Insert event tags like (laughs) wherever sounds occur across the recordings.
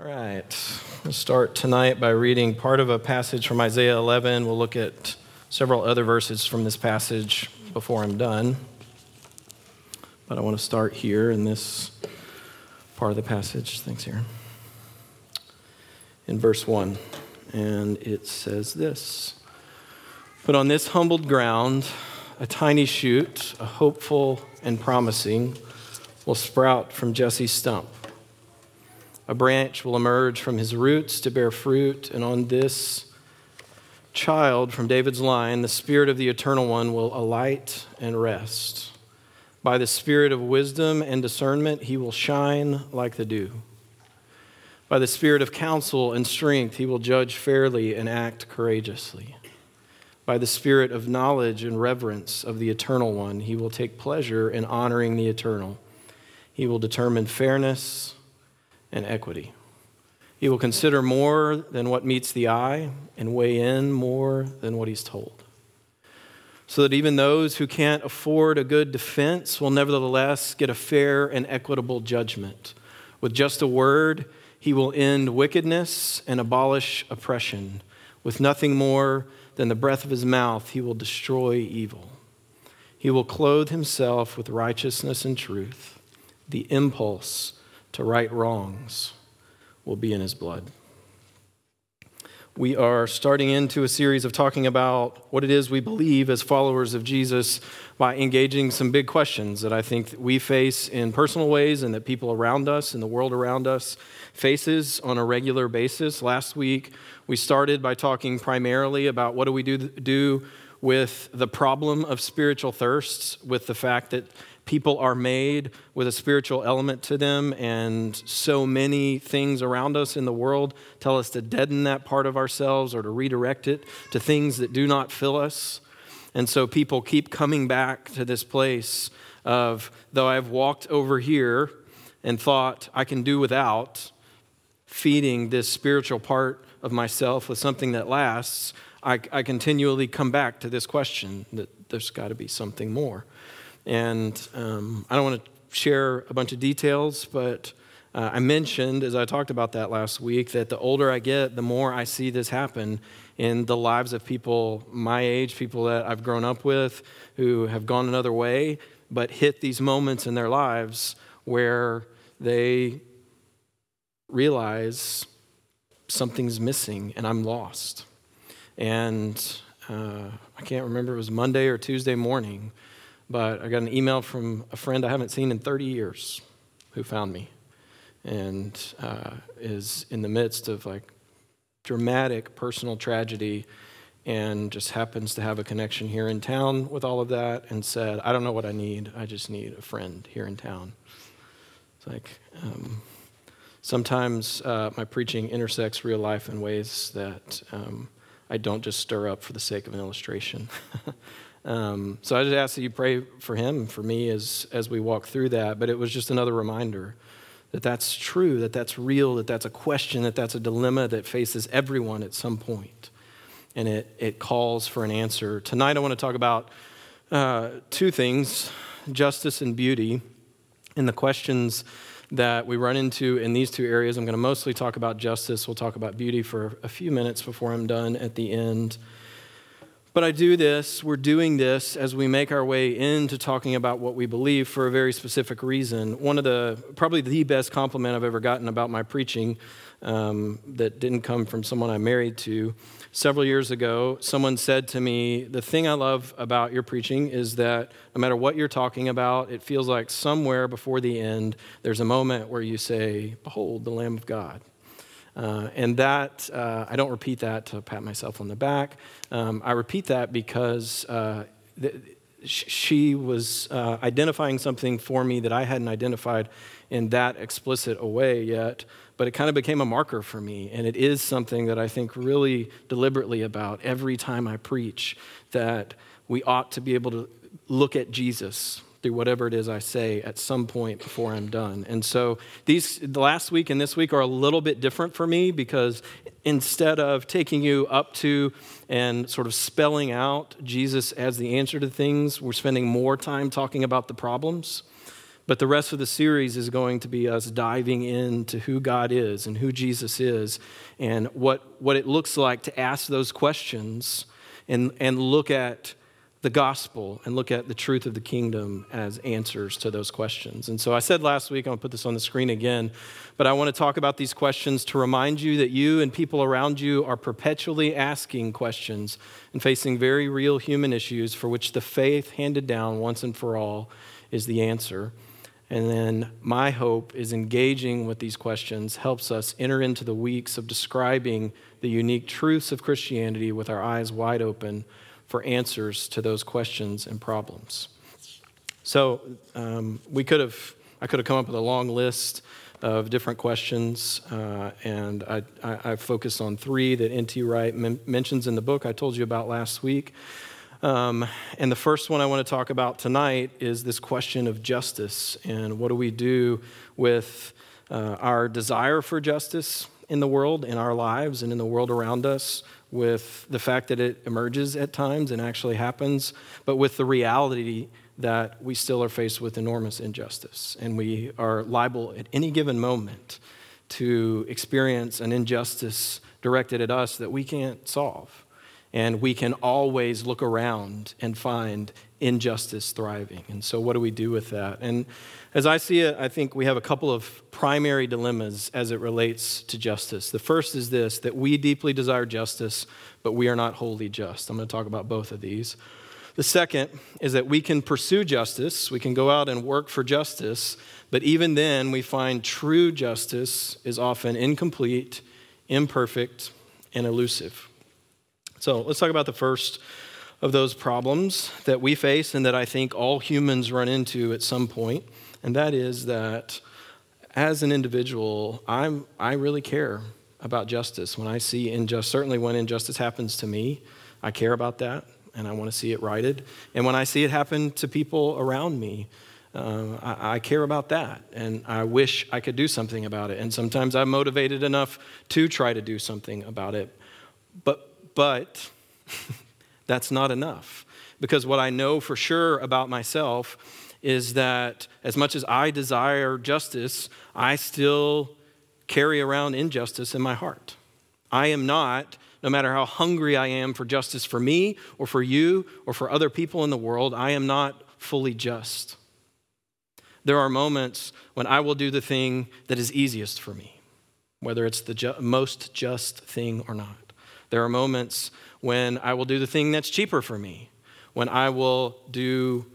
All right. We'll start tonight by reading part of a passage from Isaiah 11. We'll look at several other verses from this passage before I'm done. But I want to start here in this part of the passage. Thanks, Aaron. In verse 1. And it says this But on this humbled ground, a tiny shoot, a hopeful and promising, will sprout from Jesse's stump. A branch will emerge from his roots to bear fruit, and on this child from David's line, the Spirit of the Eternal One will alight and rest. By the Spirit of wisdom and discernment, he will shine like the dew. By the Spirit of counsel and strength, he will judge fairly and act courageously. By the Spirit of knowledge and reverence of the Eternal One, he will take pleasure in honoring the Eternal. He will determine fairness and equity. He will consider more than what meets the eye and weigh in more than what he's told. So that even those who can't afford a good defense will nevertheless get a fair and equitable judgment. With just a word, he will end wickedness and abolish oppression. With nothing more than the breath of his mouth, he will destroy evil. He will clothe himself with righteousness and truth, the impulse to right wrongs will be in his blood. We are starting into a series of talking about what it is we believe as followers of Jesus by engaging some big questions that I think we face in personal ways and that people around us and the world around us faces on a regular basis. Last week, we started by talking primarily about what do we do, do with the problem of spiritual thirsts, with the fact that people are made with a spiritual element to them, and so many things around us in the world tell us to deaden that part of ourselves or to redirect it to things that do not fill us. And so people keep coming back to this place of, though I've walked over here and thought I can do without feeding this spiritual part of myself with something that lasts, I, I continually come back to this question that there's got to be something more. And um, I don't want to share a bunch of details, but uh, I mentioned, as I talked about that last week, that the older I get, the more I see this happen in the lives of people my age, people that I've grown up with who have gone another way, but hit these moments in their lives where they realize something's missing and I'm lost. And uh, I can't remember, it was Monday or Tuesday morning but I got an email from a friend I haven't seen in 30 years who found me and uh, is in the midst of like dramatic personal tragedy and just happens to have a connection here in town with all of that and said, I don't know what I need. I just need a friend here in town. It's like um, sometimes uh, my preaching intersects real life in ways that um, I don't just stir up for the sake of an illustration. (laughs) Um, so I just ask that you pray for him, for me, as, as we walk through that. But it was just another reminder that that's true, that that's real, that that's a question, that that's a dilemma that faces everyone at some point. And it, it calls for an answer. Tonight, I want to talk about uh, two things justice and beauty, and the questions that we run into in these two areas. I'm going to mostly talk about justice. We'll talk about beauty for a few minutes before I'm done at the end. But I do this, we're doing this as we make our way into talking about what we believe for a very specific reason. One of the, probably the best compliment I've ever gotten about my preaching um, that didn't come from someone I'm married to. Several years ago, someone said to me, The thing I love about your preaching is that no matter what you're talking about, it feels like somewhere before the end, there's a moment where you say, Behold, the Lamb of God. Uh, and that, uh, I don't repeat that to pat myself on the back. Um, I repeat that because uh, th- she was uh, identifying something for me that I hadn't identified in that explicit a way yet, but it kind of became a marker for me. And it is something that I think really deliberately about every time I preach that we ought to be able to look at Jesus through whatever it is I say at some point before I'm done. And so these the last week and this week are a little bit different for me because instead of taking you up to and sort of spelling out Jesus as the answer to things, we're spending more time talking about the problems But the rest of the series is going to be us diving into who God is and who Jesus is and what, what it looks like to ask those questions and, and look at the gospel and look at the truth of the kingdom as answers to those questions. And so I said last week, I'm going to put this on the screen again, but I want to talk about these questions to remind you that you and people around you are perpetually asking questions and facing very real human issues for which the faith handed down once and for all is the answer. And then my hope is engaging with these questions helps us enter into the weeks of describing the unique truths of Christianity with our eyes wide open for answers to those questions and problems. So um, we could have, I could have come up with a long list of different questions, uh, and I, I, I, focused on three that N.T. Wright men- mentions in the book I told you about last week. Um, and the first one I want to talk about tonight is this question of justice and what do we do with uh, our desire for justice in the world, in our lives, and in the world around us, with the fact that it emerges at times and actually happens, but with the reality that we still are faced with enormous injustice. And we are liable at any given moment to experience an injustice directed at us that we can't solve. And we can always look around and find injustice thriving. And so, what do we do with that? And as I see it, I think we have a couple of primary dilemmas as it relates to justice. The first is this that we deeply desire justice, but we are not wholly just. I'm going to talk about both of these. The second is that we can pursue justice, we can go out and work for justice, but even then, we find true justice is often incomplete, imperfect, and elusive. So let's talk about the first of those problems that we face and that I think all humans run into at some point, and that is that as an individual, I'm, I really care about justice. When I see injustice, certainly when injustice happens to me, I care about that and I want to see it righted. And when I see it happen to people around me, uh, I, I, care about that and I wish I could do something about it. And sometimes I'm motivated enough to try to do something about it. But, but (laughs) that's not enough. Because what I know for sure about myself is that as much as I desire justice, I still carry around injustice in my heart. I am not, no matter how hungry I am for justice for me or for you or for other people in the world, I am not fully just. There are moments when I will do the thing that is easiest for me, whether it's the ju- most just thing or not. There are moments when I will do the thing that's cheaper for me, when I will do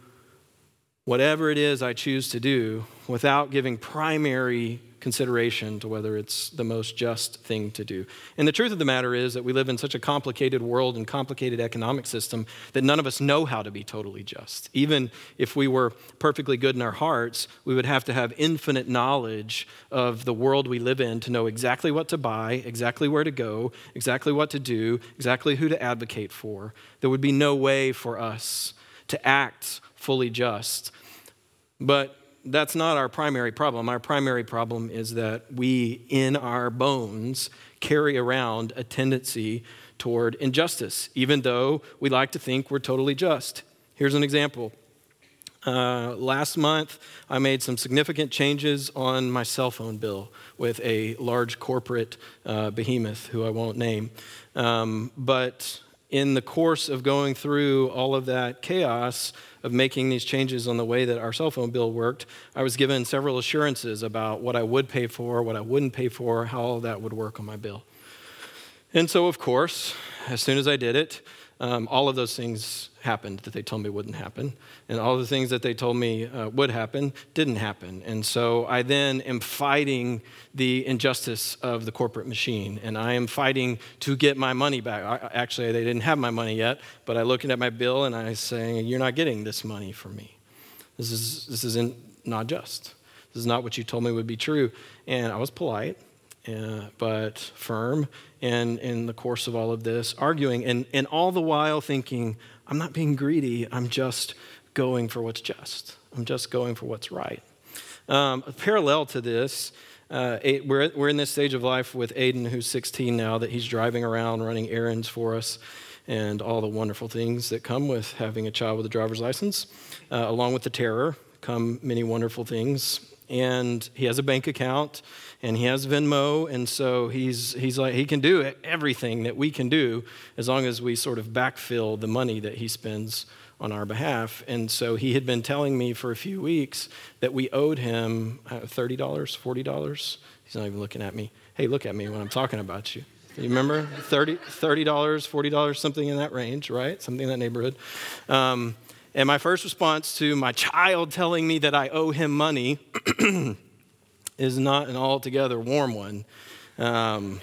whatever it is I choose to do without giving primary consideration to whether it's the most just thing to do. And the truth of the matter is that we live in such a complicated world and complicated economic system that none of us know how to be totally just. Even if we were perfectly good in our hearts, we would have to have infinite knowledge of the world we live in to know exactly what to buy, exactly where to go, exactly what to do, exactly who to advocate for. There would be no way for us to act fully just. But that's not our primary problem. Our primary problem is that we, in our bones, carry around a tendency toward injustice, even though we like to think we're totally just. Here's an example. Uh, last month, I made some significant changes on my cell phone bill with a large corporate uh, behemoth who I won't name. Um, but in the course of going through all of that chaos, of making these changes on the way that our cell phone bill worked, I was given several assurances about what I would pay for, what I wouldn't pay for, how that would work on my bill. And so, of course, as soon as I did it, um, all of those things happened that they told me wouldn't happen. And all the things that they told me uh, would happen didn't happen. And so I then am fighting the injustice of the corporate machine. And I am fighting to get my money back. I, actually, they didn't have my money yet, but I looking at my bill and I saying, You're not getting this money from me. This, is, this isn't not just. This is not what you told me would be true. And I was polite uh, but firm and in the course of all of this, arguing, and, and all the while thinking, I'm not being greedy, I'm just going for what's just. I'm just going for what's right. Um, parallel to this, uh, we're, we're in this stage of life with Aiden, who's 16 now, that he's driving around running errands for us and all the wonderful things that come with having a child with a driver's license, uh, along with the terror come many wonderful things. And he has a bank account and he has Venmo. And so he's, he's like, he can do everything that we can do as long as we sort of backfill the money that he spends on our behalf. And so he had been telling me for a few weeks that we owed him uh, $30, $40. He's not even looking at me. Hey, look at me when I'm talking about you. You remember? $30, $30 $40, something in that range, right? Something in that neighborhood. Um, and my first response to my child telling me that I owe him money (clears throat) is not an altogether warm one. Um,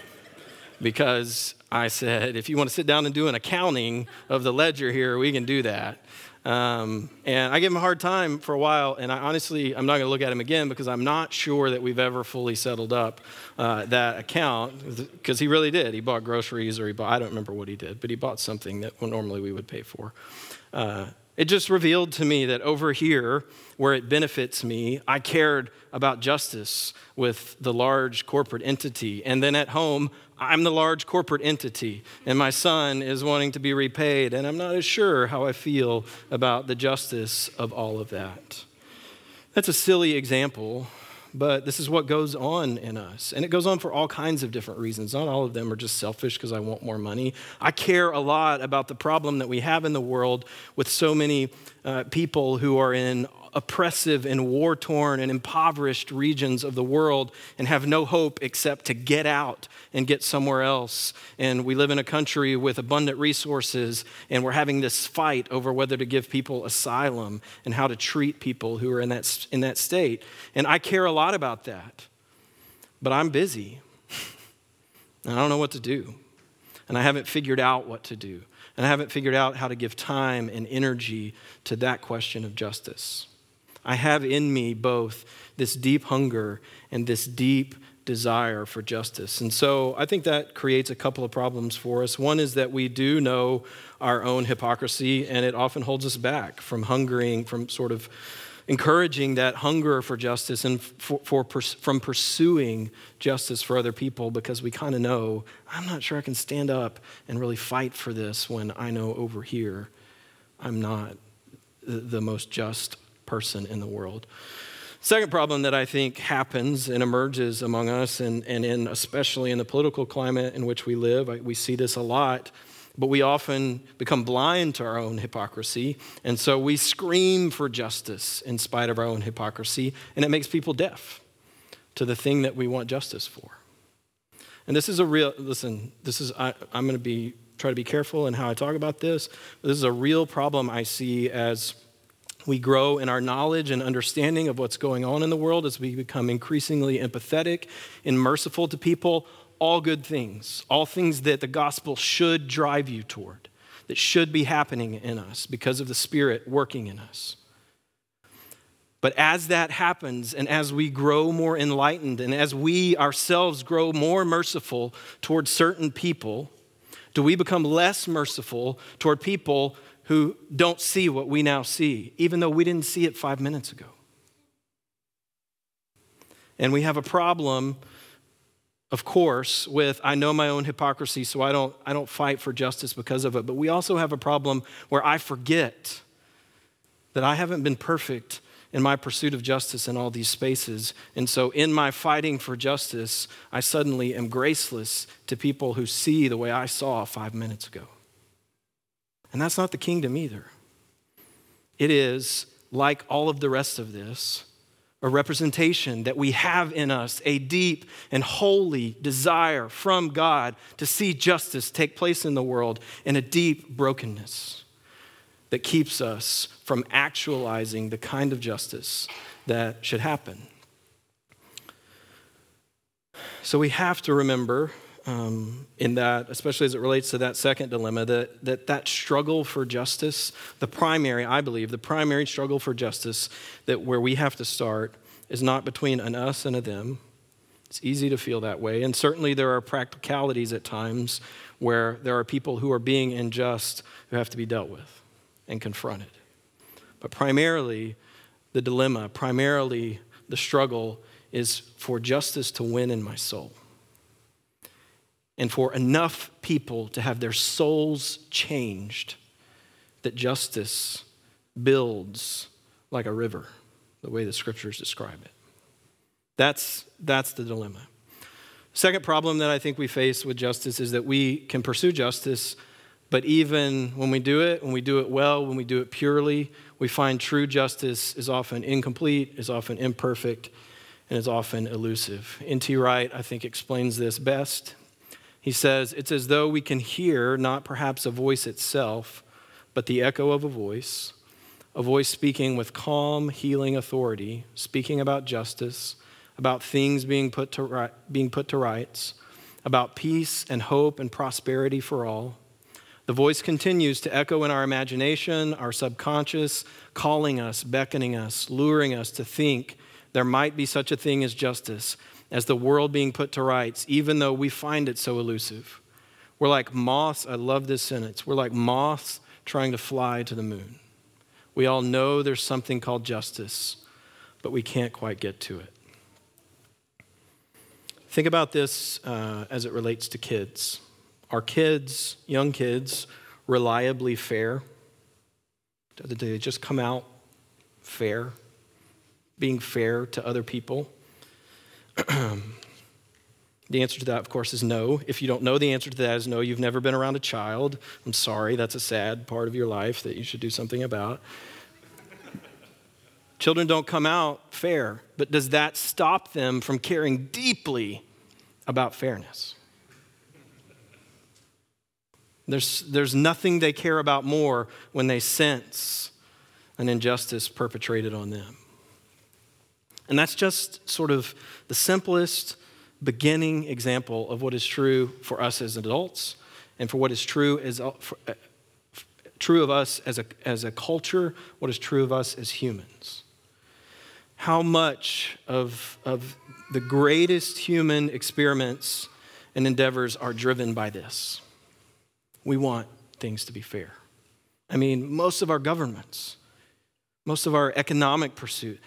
because I said, if you want to sit down and do an accounting of the ledger here, we can do that. Um, and I gave him a hard time for a while, and I honestly, I'm not going to look at him again because I'm not sure that we've ever fully settled up uh, that account because he really did. He bought groceries or he bought, I don't remember what he did, but he bought something that normally we would pay for. Uh, it just revealed to me that over here, where it benefits me, I cared about justice with the large corporate entity. And then at home, I'm the large corporate entity, and my son is wanting to be repaid, and I'm not as sure how I feel about the justice of all of that. That's a silly example, but this is what goes on in us. And it goes on for all kinds of different reasons. Not all of them are just selfish because I want more money. I care a lot about the problem that we have in the world with so many uh, people who are in oppressive and war torn and impoverished regions of the world and have no hope except to get out and get somewhere else. And we live in a country with abundant resources, and we're having this fight over whether to give people asylum and how to treat people who are in that, in that state. And I care a lot about that, but I'm busy. (laughs) and I don't know what to do. And I haven't figured out what to do. And I haven't figured out how to give time and energy to that question of justice. I have in me both this deep hunger and this deep desire for justice. And so I think that creates a couple of problems for us. One is that we do know our own hypocrisy, and it often holds us back from hungering, from sort of encouraging that hunger for justice and for, for from pursuing justice for other people because we kind of know I'm not sure I can stand up and really fight for this when I know over here I'm not the most just person in the world. Second problem that I think happens and emerges among us, and, and in, especially in the political climate in which we live, we see this a lot, but we often become blind to our own hypocrisy. And so we scream for justice in spite of our own hypocrisy, and it makes people deaf to the thing that we want justice for. And this is a real, listen, this is, I, I'm going to be, try to be careful in how I talk about this. This is a real problem I see as we grow in our knowledge and understanding of what's going on in the world as we become increasingly empathetic and merciful to people. All good things, all things that the gospel should drive you toward, that should be happening in us because of the Spirit working in us. But as that happens, and as we grow more enlightened, and as we ourselves grow more merciful towards certain people, do we become less merciful toward people who don't see what we now see, even though we didn't see it five minutes ago. And we have a problem, of course, with I know my own hypocrisy, so I don't, I don't fight for justice because of it. But we also have a problem where I forget that I haven't been perfect in my pursuit of justice in all these spaces. And so, in my fighting for justice, I suddenly am graceless to people who see the way I saw five minutes ago. And that's not the kingdom either. It is, like all of the rest of this, a representation that we have in us a deep and holy desire from God to see justice take place in the world and a deep brokenness that keeps us from actualizing the kind of justice that should happen. So we have to remember um, in that, especially as it relates to that second dilemma, that, that that struggle for justice, the primary, I believe, the primary struggle for justice, that where we have to start is not between an us and a them. It's easy to feel that way. And certainly there are practicalities at times where there are people who are being unjust who have to be dealt with and confronted. But primarily, the dilemma, primarily the struggle is for justice to win in my soul and for enough people to have their souls changed that justice builds like a river the way the scriptures describe it. That's, that's the dilemma. Second problem that I think we face with justice is that we can pursue justice, but even when we do it, when we do it well, when we do it purely, we find true justice is often incomplete, is often imperfect, and is often elusive. N.T. Wright, I think, explains this best. He says, It's as though we can hear not perhaps a voice itself, but the echo of a voice, a voice speaking with calm, healing authority, speaking about justice, about things being put to, right, being put to rights, about peace and hope and prosperity for all. The voice continues to echo in our imagination, our subconscious, calling us, beckoning us, luring us to think there might be such a thing as justice, as the world being put to rights, even though we find it so elusive. We're like moths. I love this sentence. We're like moths trying to fly to the moon. We all know there's something called justice, but we can't quite get to it. Think about this uh, as it relates to kids. Are kids, young kids, reliably fair? Do they just come out fair? Being fair to other people? The answer to that, of course, is no. If you don't know the answer to that is no, you've never been around a child. I'm sorry, that's a sad part of your life that you should do something about. Children don't come out fair, but does that stop them from caring deeply about fairness? There's, there's nothing they care about more when they sense an injustice perpetrated on them. And that's just sort of the simplest beginning example of what is true for us as adults and for what is true as for, uh, true of us as a, as a culture, what is true of us as humans how much of, of the greatest human experiments and endeavors are driven by this. We want things to be fair. I mean, most of our governments, most of our economic pursuit,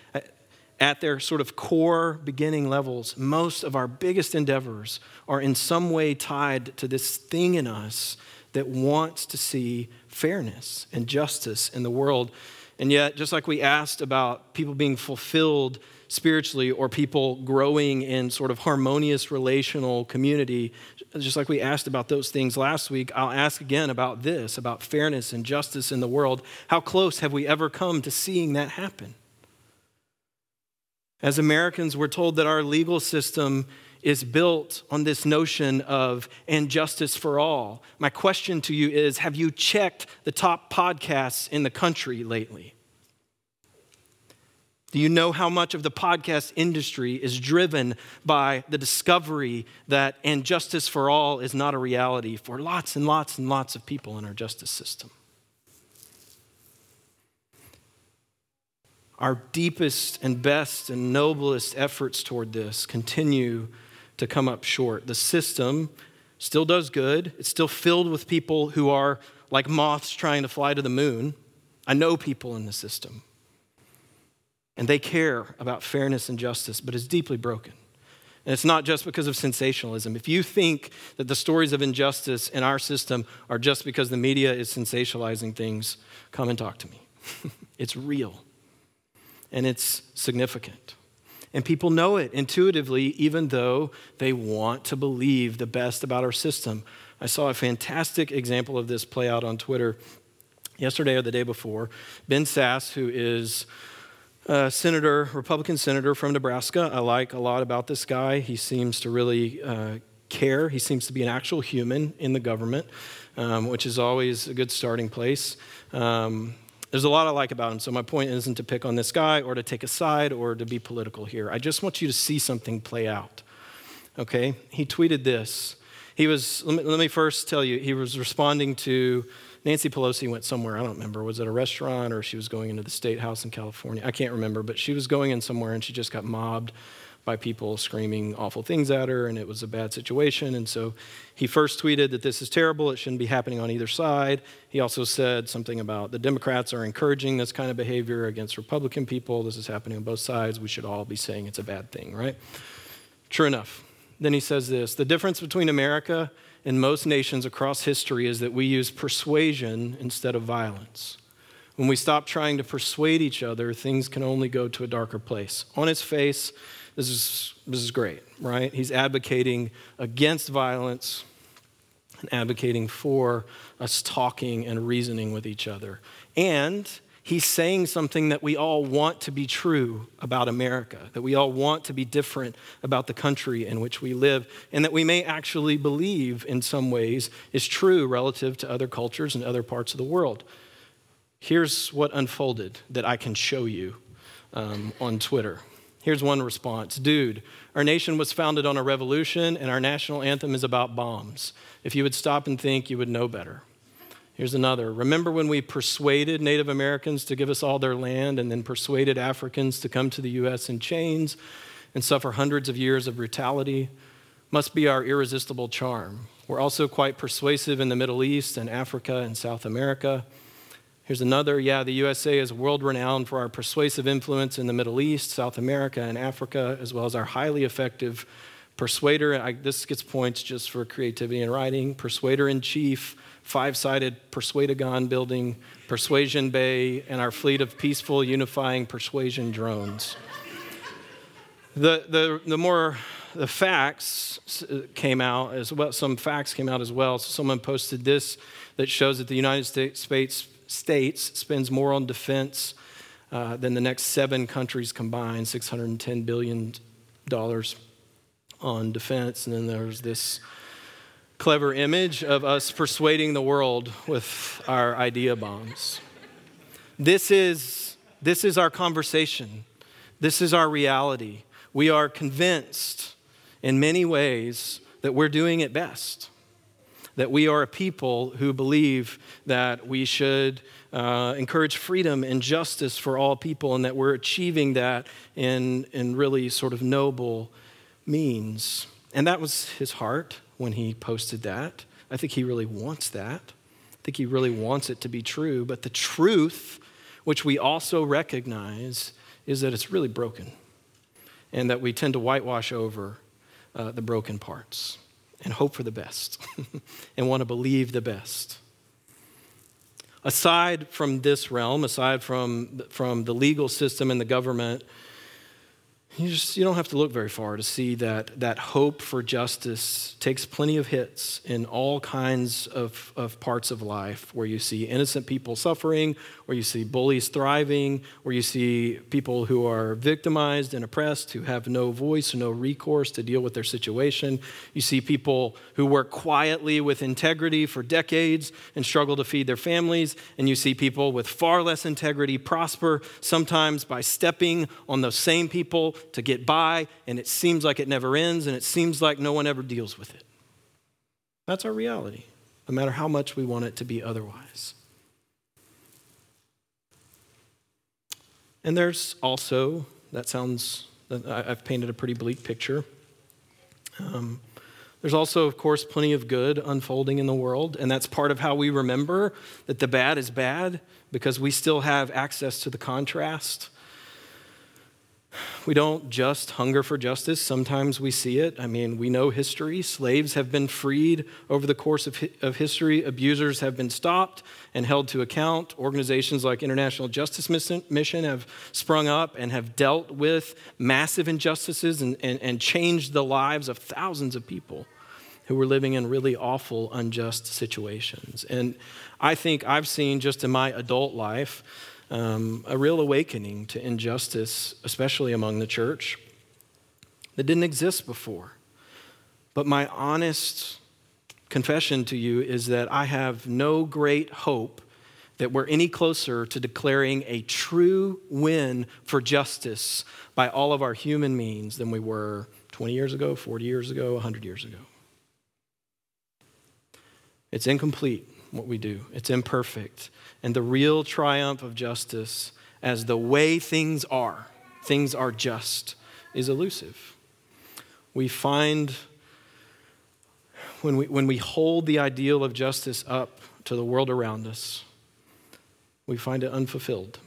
at their sort of core beginning levels, most of our biggest endeavors are in some way tied to this thing in us that wants to see fairness and justice in the world. And yet, just like we asked about people being fulfilled spiritually or people growing in sort of harmonious relational community, just like we asked about those things last week, I'll ask again about this, about fairness and justice in the world. How close have we ever come to seeing that happen? As Americans, we're told that our legal system is built on this notion of and justice for all. My question to you is Have you checked the top podcasts in the country lately? Do you know how much of the podcast industry is driven by the discovery that and justice for all is not a reality for lots and lots and lots of people in our justice system? Our deepest and best and noblest efforts toward this continue to come up short. The system still does good, it's still filled with people who are like moths trying to fly to the moon. I know people in the system. And they care about fairness and justice, but it's deeply broken. And it's not just because of sensationalism. If you think that the stories of injustice in our system are just because the media is sensationalizing things, come and talk to me. (laughs) it's real and it's significant. And people know it intuitively, even though they want to believe the best about our system. I saw a fantastic example of this play out on Twitter yesterday or the day before. Ben Sasse, who is a senator, Republican senator from Nebraska. I like a lot about this guy. He seems to really uh, care. He seems to be an actual human in the government, um, which is always a good starting place. Um, there's a lot I like about him. So my point isn't to pick on this guy or to take a side or to be political here. I just want you to see something play out. Okay? He tweeted this. He was, let me, let me first tell you, he was responding to Nancy Pelosi went somewhere, I don't remember, was it a restaurant or she was going into the state house in California? I can't remember, but she was going in somewhere and she just got mobbed by people screaming awful things at her, and it was a bad situation. And so he first tweeted that this is terrible, it shouldn't be happening on either side. He also said something about the Democrats are encouraging this kind of behavior against Republican people. This is happening on both sides. We should all be saying it's a bad thing, right? True enough. Then he says this the difference between America and most nations across history is that we use persuasion instead of violence. When we stop trying to persuade each other, things can only go to a darker place. On its face, this is, this is great, right? He's advocating against violence and advocating for us talking and reasoning with each other. And he's saying something that we all want to be true about America, that we all want to be different about the country in which we live, and that we may actually believe in some ways is true relative to other cultures and other parts of the world. Here's what unfolded that I can show you um, on Twitter. Here's one response Dude, our nation was founded on a revolution, and our national anthem is about bombs. If you would stop and think, you would know better. Here's another. Remember when we persuaded Native Americans to give us all their land and then persuaded Africans to come to the U.S. in chains and suffer hundreds of years of brutality? Must be our irresistible charm. We're also quite persuasive in the Middle East and Africa and South America. Here's another. Yeah, the USA is world renowned for our persuasive influence in the Middle East, South America, and Africa, as well as our highly effective persuader. I, this gets points just for creativity in writing. Persuader in chief five sided Persuadagon building, Persuasion Bay, and our fleet of peaceful, unifying persuasion drones. The, the, the more the facts came out as well, some facts came out as well. So someone posted this that shows that the United States, States spends more on defense uh, than the next seven countries combined, $610 billion on defense. And then there's this clever image of us persuading the world with our idea bombs. This is, this is our conversation. This is our reality. We are convinced in many ways that we're doing it best, that we are a people who believe that we should uh, encourage freedom and justice for all people, and that we're achieving that in, in really sort of noble means. And that was his heart when he posted that. I think he really wants that. I think he really wants it to be true. But the truth, which we also recognize, is that it's really broken and that we tend to whitewash over uh, the broken parts and hope for the best (laughs) and want to believe the best. Aside from this realm, aside from, from the legal system and the government, you, just, you don't have to look very far to see that that hope for justice takes plenty of hits in all kinds of, of parts of life where you see innocent people suffering, where you see bullies thriving, where you see people who are victimized and oppressed, who have no voice, no recourse to deal with their situation. You see people who work quietly with integrity for decades and struggle to feed their families. And you see people with far less integrity prosper, sometimes by stepping on those same people to get by, and it seems like it never ends, and it seems like no one ever deals with it. That's our reality, no matter how much we want it to be otherwise. And there's also, that sounds, I've painted a pretty bleak picture. Um, there's also, of course, plenty of good unfolding in the world, and that's part of how we remember that the bad is bad because we still have access to the contrast we don't just hunger for justice. Sometimes we see it. I mean, we know history. Slaves have been freed over the course of, of history. Abusers have been stopped and held to account. Organizations like International Justice Mission have sprung up and have dealt with massive injustices and, and, and changed the lives of thousands of people who were living in really awful, unjust situations. And I think I've seen just in my adult life, um, a real awakening to injustice, especially among the church, that didn't exist before. But my honest confession to you is that I have no great hope that we're any closer to declaring a true win for justice by all of our human means than we were 20 years ago, 40 years ago, 100 years ago. It's incomplete what we do, it's imperfect and the real triumph of justice as the way things are, things are just, is elusive. We find when we, when we hold the ideal of justice up to the world around us, we find it unfulfilled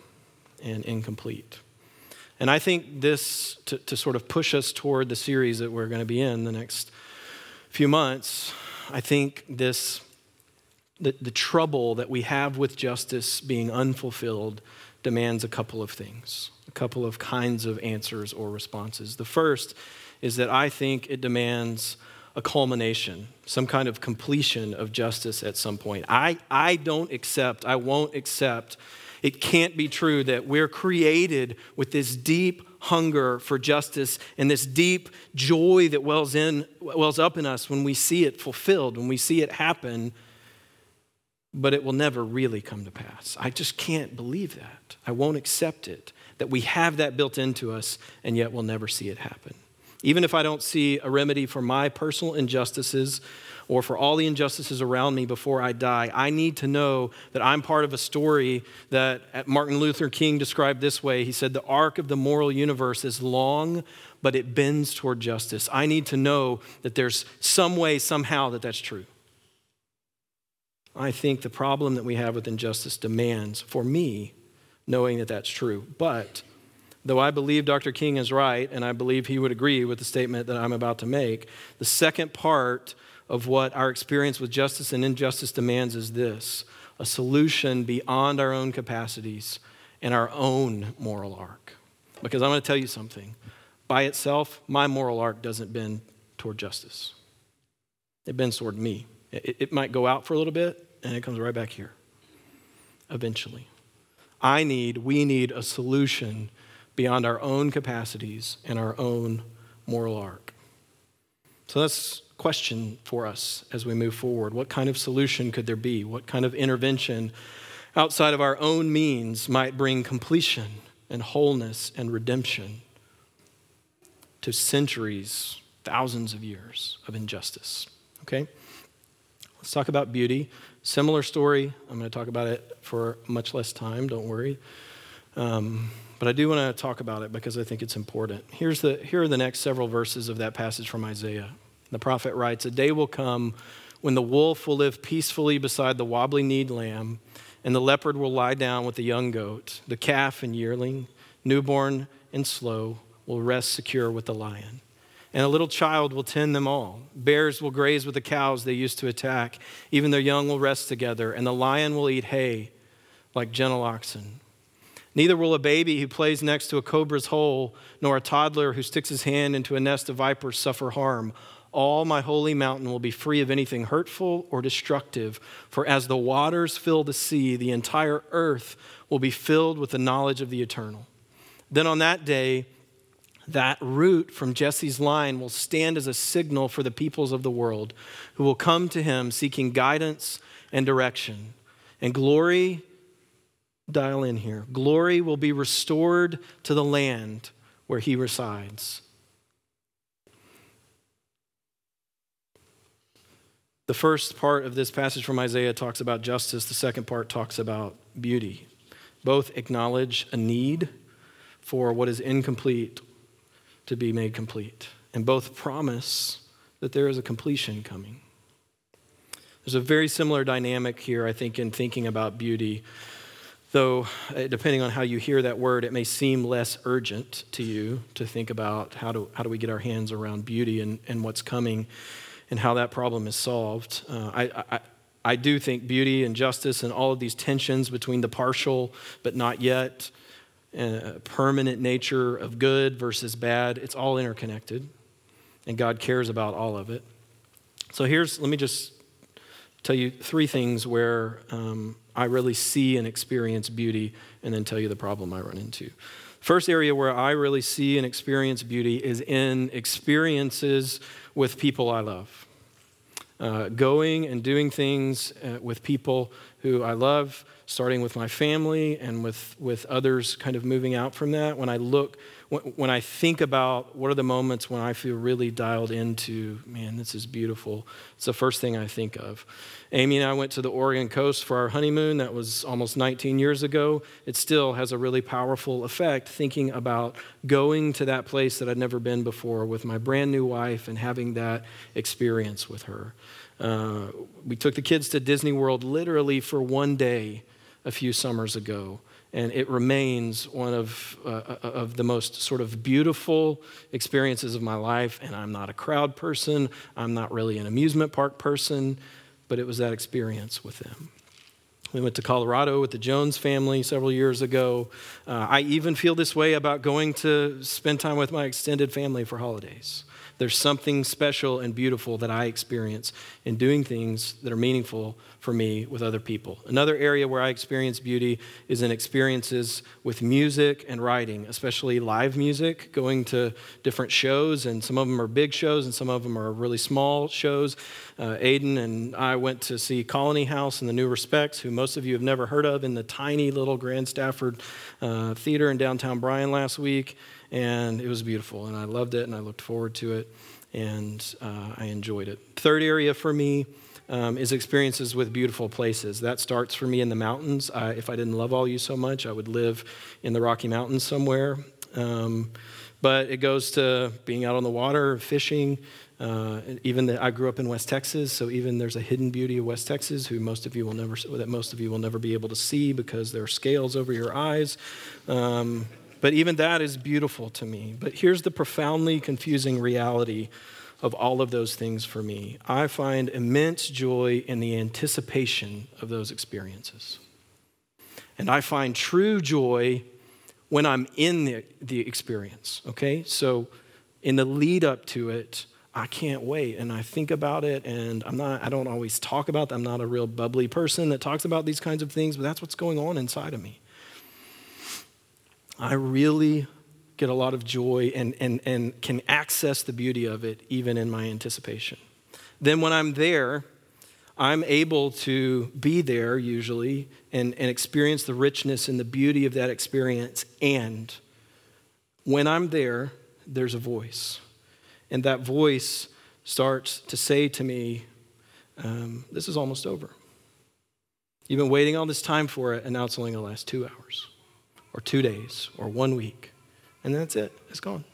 and incomplete. And I think this, to, to sort of push us toward the series that we're going to be in the next few months, I think this the, the trouble that we have with justice being unfulfilled demands a couple of things, a couple of kinds of answers or responses. The first is that I think it demands a culmination, some kind of completion of justice at some point. I, I don't accept, I won't accept, it can't be true that we're created with this deep hunger for justice and this deep joy that wells, in, wells up in us when we see it fulfilled, when we see it happen but it will never really come to pass. I just can't believe that. I won't accept it, that we have that built into us, and yet we'll never see it happen. Even if I don't see a remedy for my personal injustices or for all the injustices around me before I die, I need to know that I'm part of a story that Martin Luther King described this way. He said, The arc of the moral universe is long, but it bends toward justice. I need to know that there's some way, somehow, that that's true. I think the problem that we have with injustice demands, for me, knowing that that's true. But though I believe Dr. King is right, and I believe he would agree with the statement that I'm about to make, the second part of what our experience with justice and injustice demands is this a solution beyond our own capacities and our own moral arc. Because I'm going to tell you something. By itself, my moral arc doesn't bend toward justice, it bends toward me. It, might go out for a little bit, and it comes right back here eventually. I need, we need a solution beyond our own capacities and our own moral arc. So that's question for us as we move forward. What kind of solution could there be? What kind of intervention outside of our own means might bring completion and wholeness and redemption to centuries, thousands of years of injustice? Okay? Let's talk about beauty. Similar story. I'm going to talk about it for much less time, don't worry. Um, but I do want to talk about it because I think it's important. Here's the, here are the next several verses of that passage from Isaiah. The prophet writes A day will come when the wolf will live peacefully beside the wobbly kneed lamb, and the leopard will lie down with the young goat. The calf and yearling, newborn and slow, will rest secure with the lion and a little child will tend them all. Bears will graze with the cows they used to attack. Even their young will rest together, and the lion will eat hay like gentle oxen. Neither will a baby who plays next to a cobra's hole, nor a toddler who sticks his hand into a nest of vipers suffer harm. All my holy mountain will be free of anything hurtful or destructive. For as the waters fill the sea, the entire earth will be filled with the knowledge of the eternal. Then on that day, that root from Jesse's line will stand as a signal for the peoples of the world who will come to him seeking guidance and direction. And glory, dial in here, glory will be restored to the land where he resides. The first part of this passage from Isaiah talks about justice, the second part talks about beauty. Both acknowledge a need for what is incomplete to be made complete. And both promise that there is a completion coming. There's a very similar dynamic here, I think, in thinking about beauty. Though, uh, depending on how you hear that word, it may seem less urgent to you to think about how do, how do we get our hands around beauty and, and what's coming and how that problem is solved. Uh, I, I, I do think beauty and justice and all of these tensions between the partial but not yet, uh, permanent nature of good versus bad. It's all interconnected, and God cares about all of it. So here's, let me just tell you three things where um, I really see and experience beauty, and then tell you the problem I run into. First area where I really see and experience beauty is in experiences with people I love. Uh, going and doing things uh, with people who I love starting with my family and with, with others kind of moving out from that. When I look, when, when I think about what are the moments when I feel really dialed into, man, this is beautiful, it's the first thing I think of. Amy and I went to the Oregon coast for our honeymoon. That was almost 19 years ago. It still has a really powerful effect thinking about going to that place that I'd never been before with my brand new wife and having that experience with her. Uh, we took the kids to Disney World literally for one day a few summers ago. And it remains one of, uh, uh, of the most sort of beautiful experiences of my life. And I'm not a crowd person, I'm not really an amusement park person. but it was that experience with them. We went to Colorado with the Jones family several years ago. Uh, I even feel this way about going to spend time with my extended family for holidays. There's something special and beautiful that I experience in doing things that are meaningful for me with other people. Another area where I experience beauty is in experiences with music and writing, especially live music, going to different shows, and some of them are big shows and some of them are really small shows. Uh, Aiden and I went to see Colony House and the New Respects, who most of you have never heard of, in the tiny little Grand Stafford uh, Theater in downtown Bryan last week and it was beautiful, and I loved it, and I looked forward to it, and uh, I enjoyed it. Third area for me um, is experiences with beautiful places. That starts for me in the mountains. I, if I didn't love all you so much, I would live in the Rocky Mountains somewhere. Um, but it goes to being out on the water, fishing. Uh, even the, I grew up in West Texas, so even there's a hidden beauty of West Texas, who most of you will never that most of you will never be able to see because there are scales over your eyes. Um, but even that is beautiful to me. But here's the profoundly confusing reality of all of those things for me I find immense joy in the anticipation of those experiences. And I find true joy when I'm in the, the experience, okay? So in the lead up to it, I can't wait and I think about it and I'm not I don't always talk about that. I'm not a real bubbly person that talks about these kinds of things, but that's what's going on inside of me. I really get a lot of joy and, and, and can access the beauty of it even in my anticipation. Then when I'm there, I'm able to be there usually and, and experience the richness and the beauty of that experience. And when I'm there, there's a voice. And that voice starts to say to me, um, This is almost over. You've been waiting all this time for it, and now it's only going to last two hours or two days or one week. And that's it, it's gone.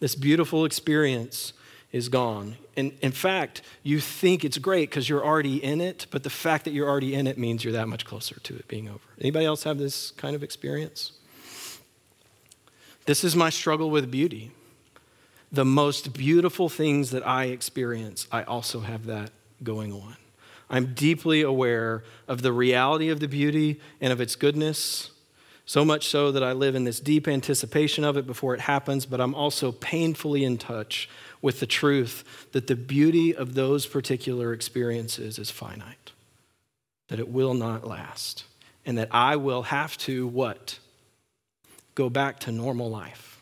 This beautiful experience is gone. And in fact, you think it's great because you're already in it, but the fact that you're already in it means you're that much closer to it being over. Anybody else have this kind of experience? This is my struggle with beauty. The most beautiful things that I experience, I also have that going on. I'm deeply aware of the reality of the beauty and of its goodness, so much so that I live in this deep anticipation of it before it happens, but I'm also painfully in touch with the truth that the beauty of those particular experiences is finite, that it will not last, and that I will have to what? Go back to normal life.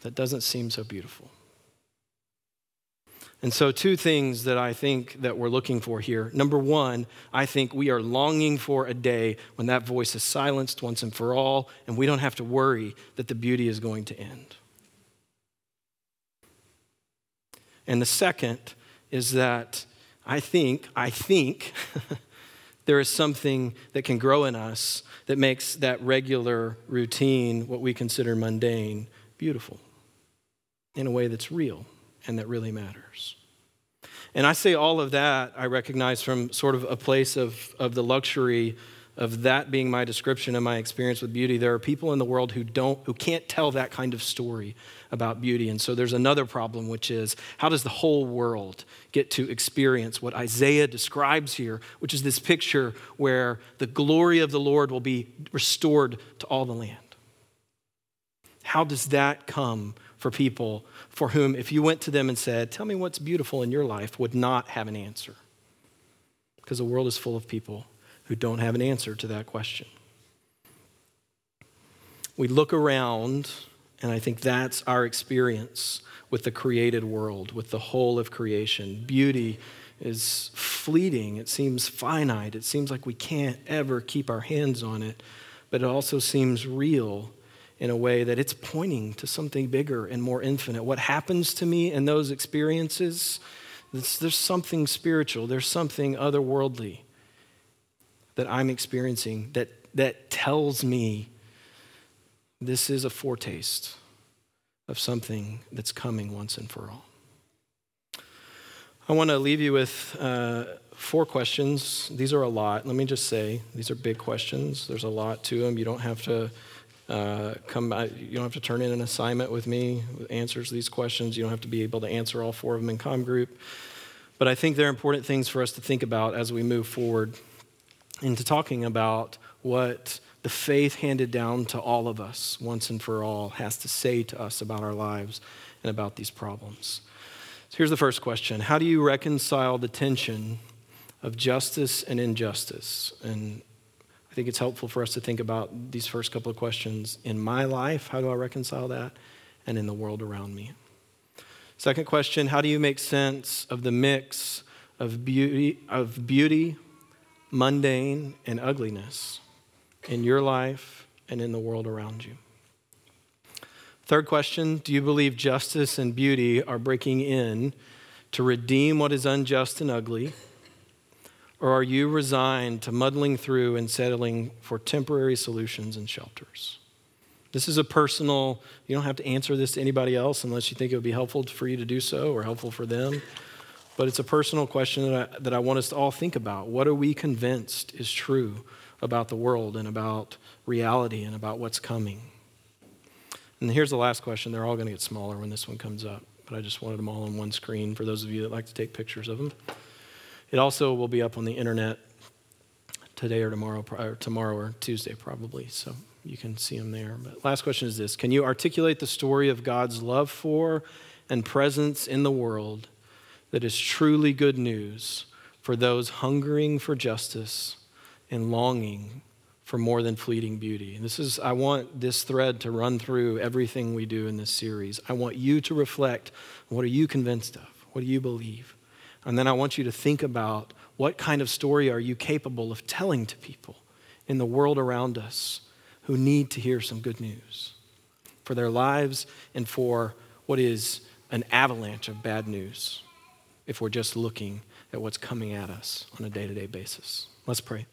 That doesn't seem so beautiful. And so, two things that I think that we're looking for here. Number one, I think we are longing for a day when that voice is silenced once and for all, and we don't have to worry that the beauty is going to end. And the second is that I think, I think (laughs) there is something that can grow in us that makes that regular routine, what we consider mundane, beautiful in a way that's real and that really matters. And I say all of that, I recognize from sort of a place of, of the luxury of that being my description of my experience with beauty. There are people in the world who don't, who can't tell that kind of story about beauty. And so there's another problem, which is how does the whole world get to experience what Isaiah describes here, which is this picture where the glory of the Lord will be restored to all the land? How does that come for people for whom, if you went to them and said, Tell me what's beautiful in your life, would not have an answer. Because the world is full of people who don't have an answer to that question. We look around, and I think that's our experience with the created world, with the whole of creation. Beauty is fleeting, it seems finite, it seems like we can't ever keep our hands on it, but it also seems real in a way that it's pointing to something bigger and more infinite. What happens to me in those experiences, there's something spiritual, there's something otherworldly that I'm experiencing that, that tells me this is a foretaste of something that's coming once and for all. I want to leave you with uh, four questions. These are a lot. Let me just say, these are big questions. There's a lot to them. You don't have to uh, come, you don't have to turn in an assignment with me with answers these questions. You don't have to be able to answer all four of them in com group. But I think they're important things for us to think about as we move forward into talking about what the faith handed down to all of us once and for all has to say to us about our lives and about these problems. So here's the first question How do you reconcile the tension of justice and injustice? And I think it's helpful for us to think about these first couple of questions in my life. How do I reconcile that? And in the world around me. Second question How do you make sense of the mix of beauty, of beauty mundane, and ugliness in your life and in the world around you? Third question Do you believe justice and beauty are breaking in to redeem what is unjust and ugly? Or are you resigned to muddling through and settling for temporary solutions and shelters? This is a personal, you don't have to answer this to anybody else unless you think it would be helpful for you to do so or helpful for them. But it's a personal question that I, that I want us to all think about. What are we convinced is true about the world and about reality and about what's coming? And here's the last question. They're all going to get smaller when this one comes up, but I just wanted them all on one screen for those of you that like to take pictures of them. It also will be up on the internet today or tomorrow, or tomorrow or Tuesday probably, so you can see them there. But last question is this: Can you articulate the story of God's love for and presence in the world that is truly good news for those hungering for justice and longing for more than fleeting beauty. And this is I want this thread to run through everything we do in this series. I want you to reflect what are you convinced of? What do you believe? And then I want you to think about what kind of story are you capable of telling to people in the world around us who need to hear some good news for their lives and for what is an avalanche of bad news if we're just looking at what's coming at us on a day to day basis. Let's pray.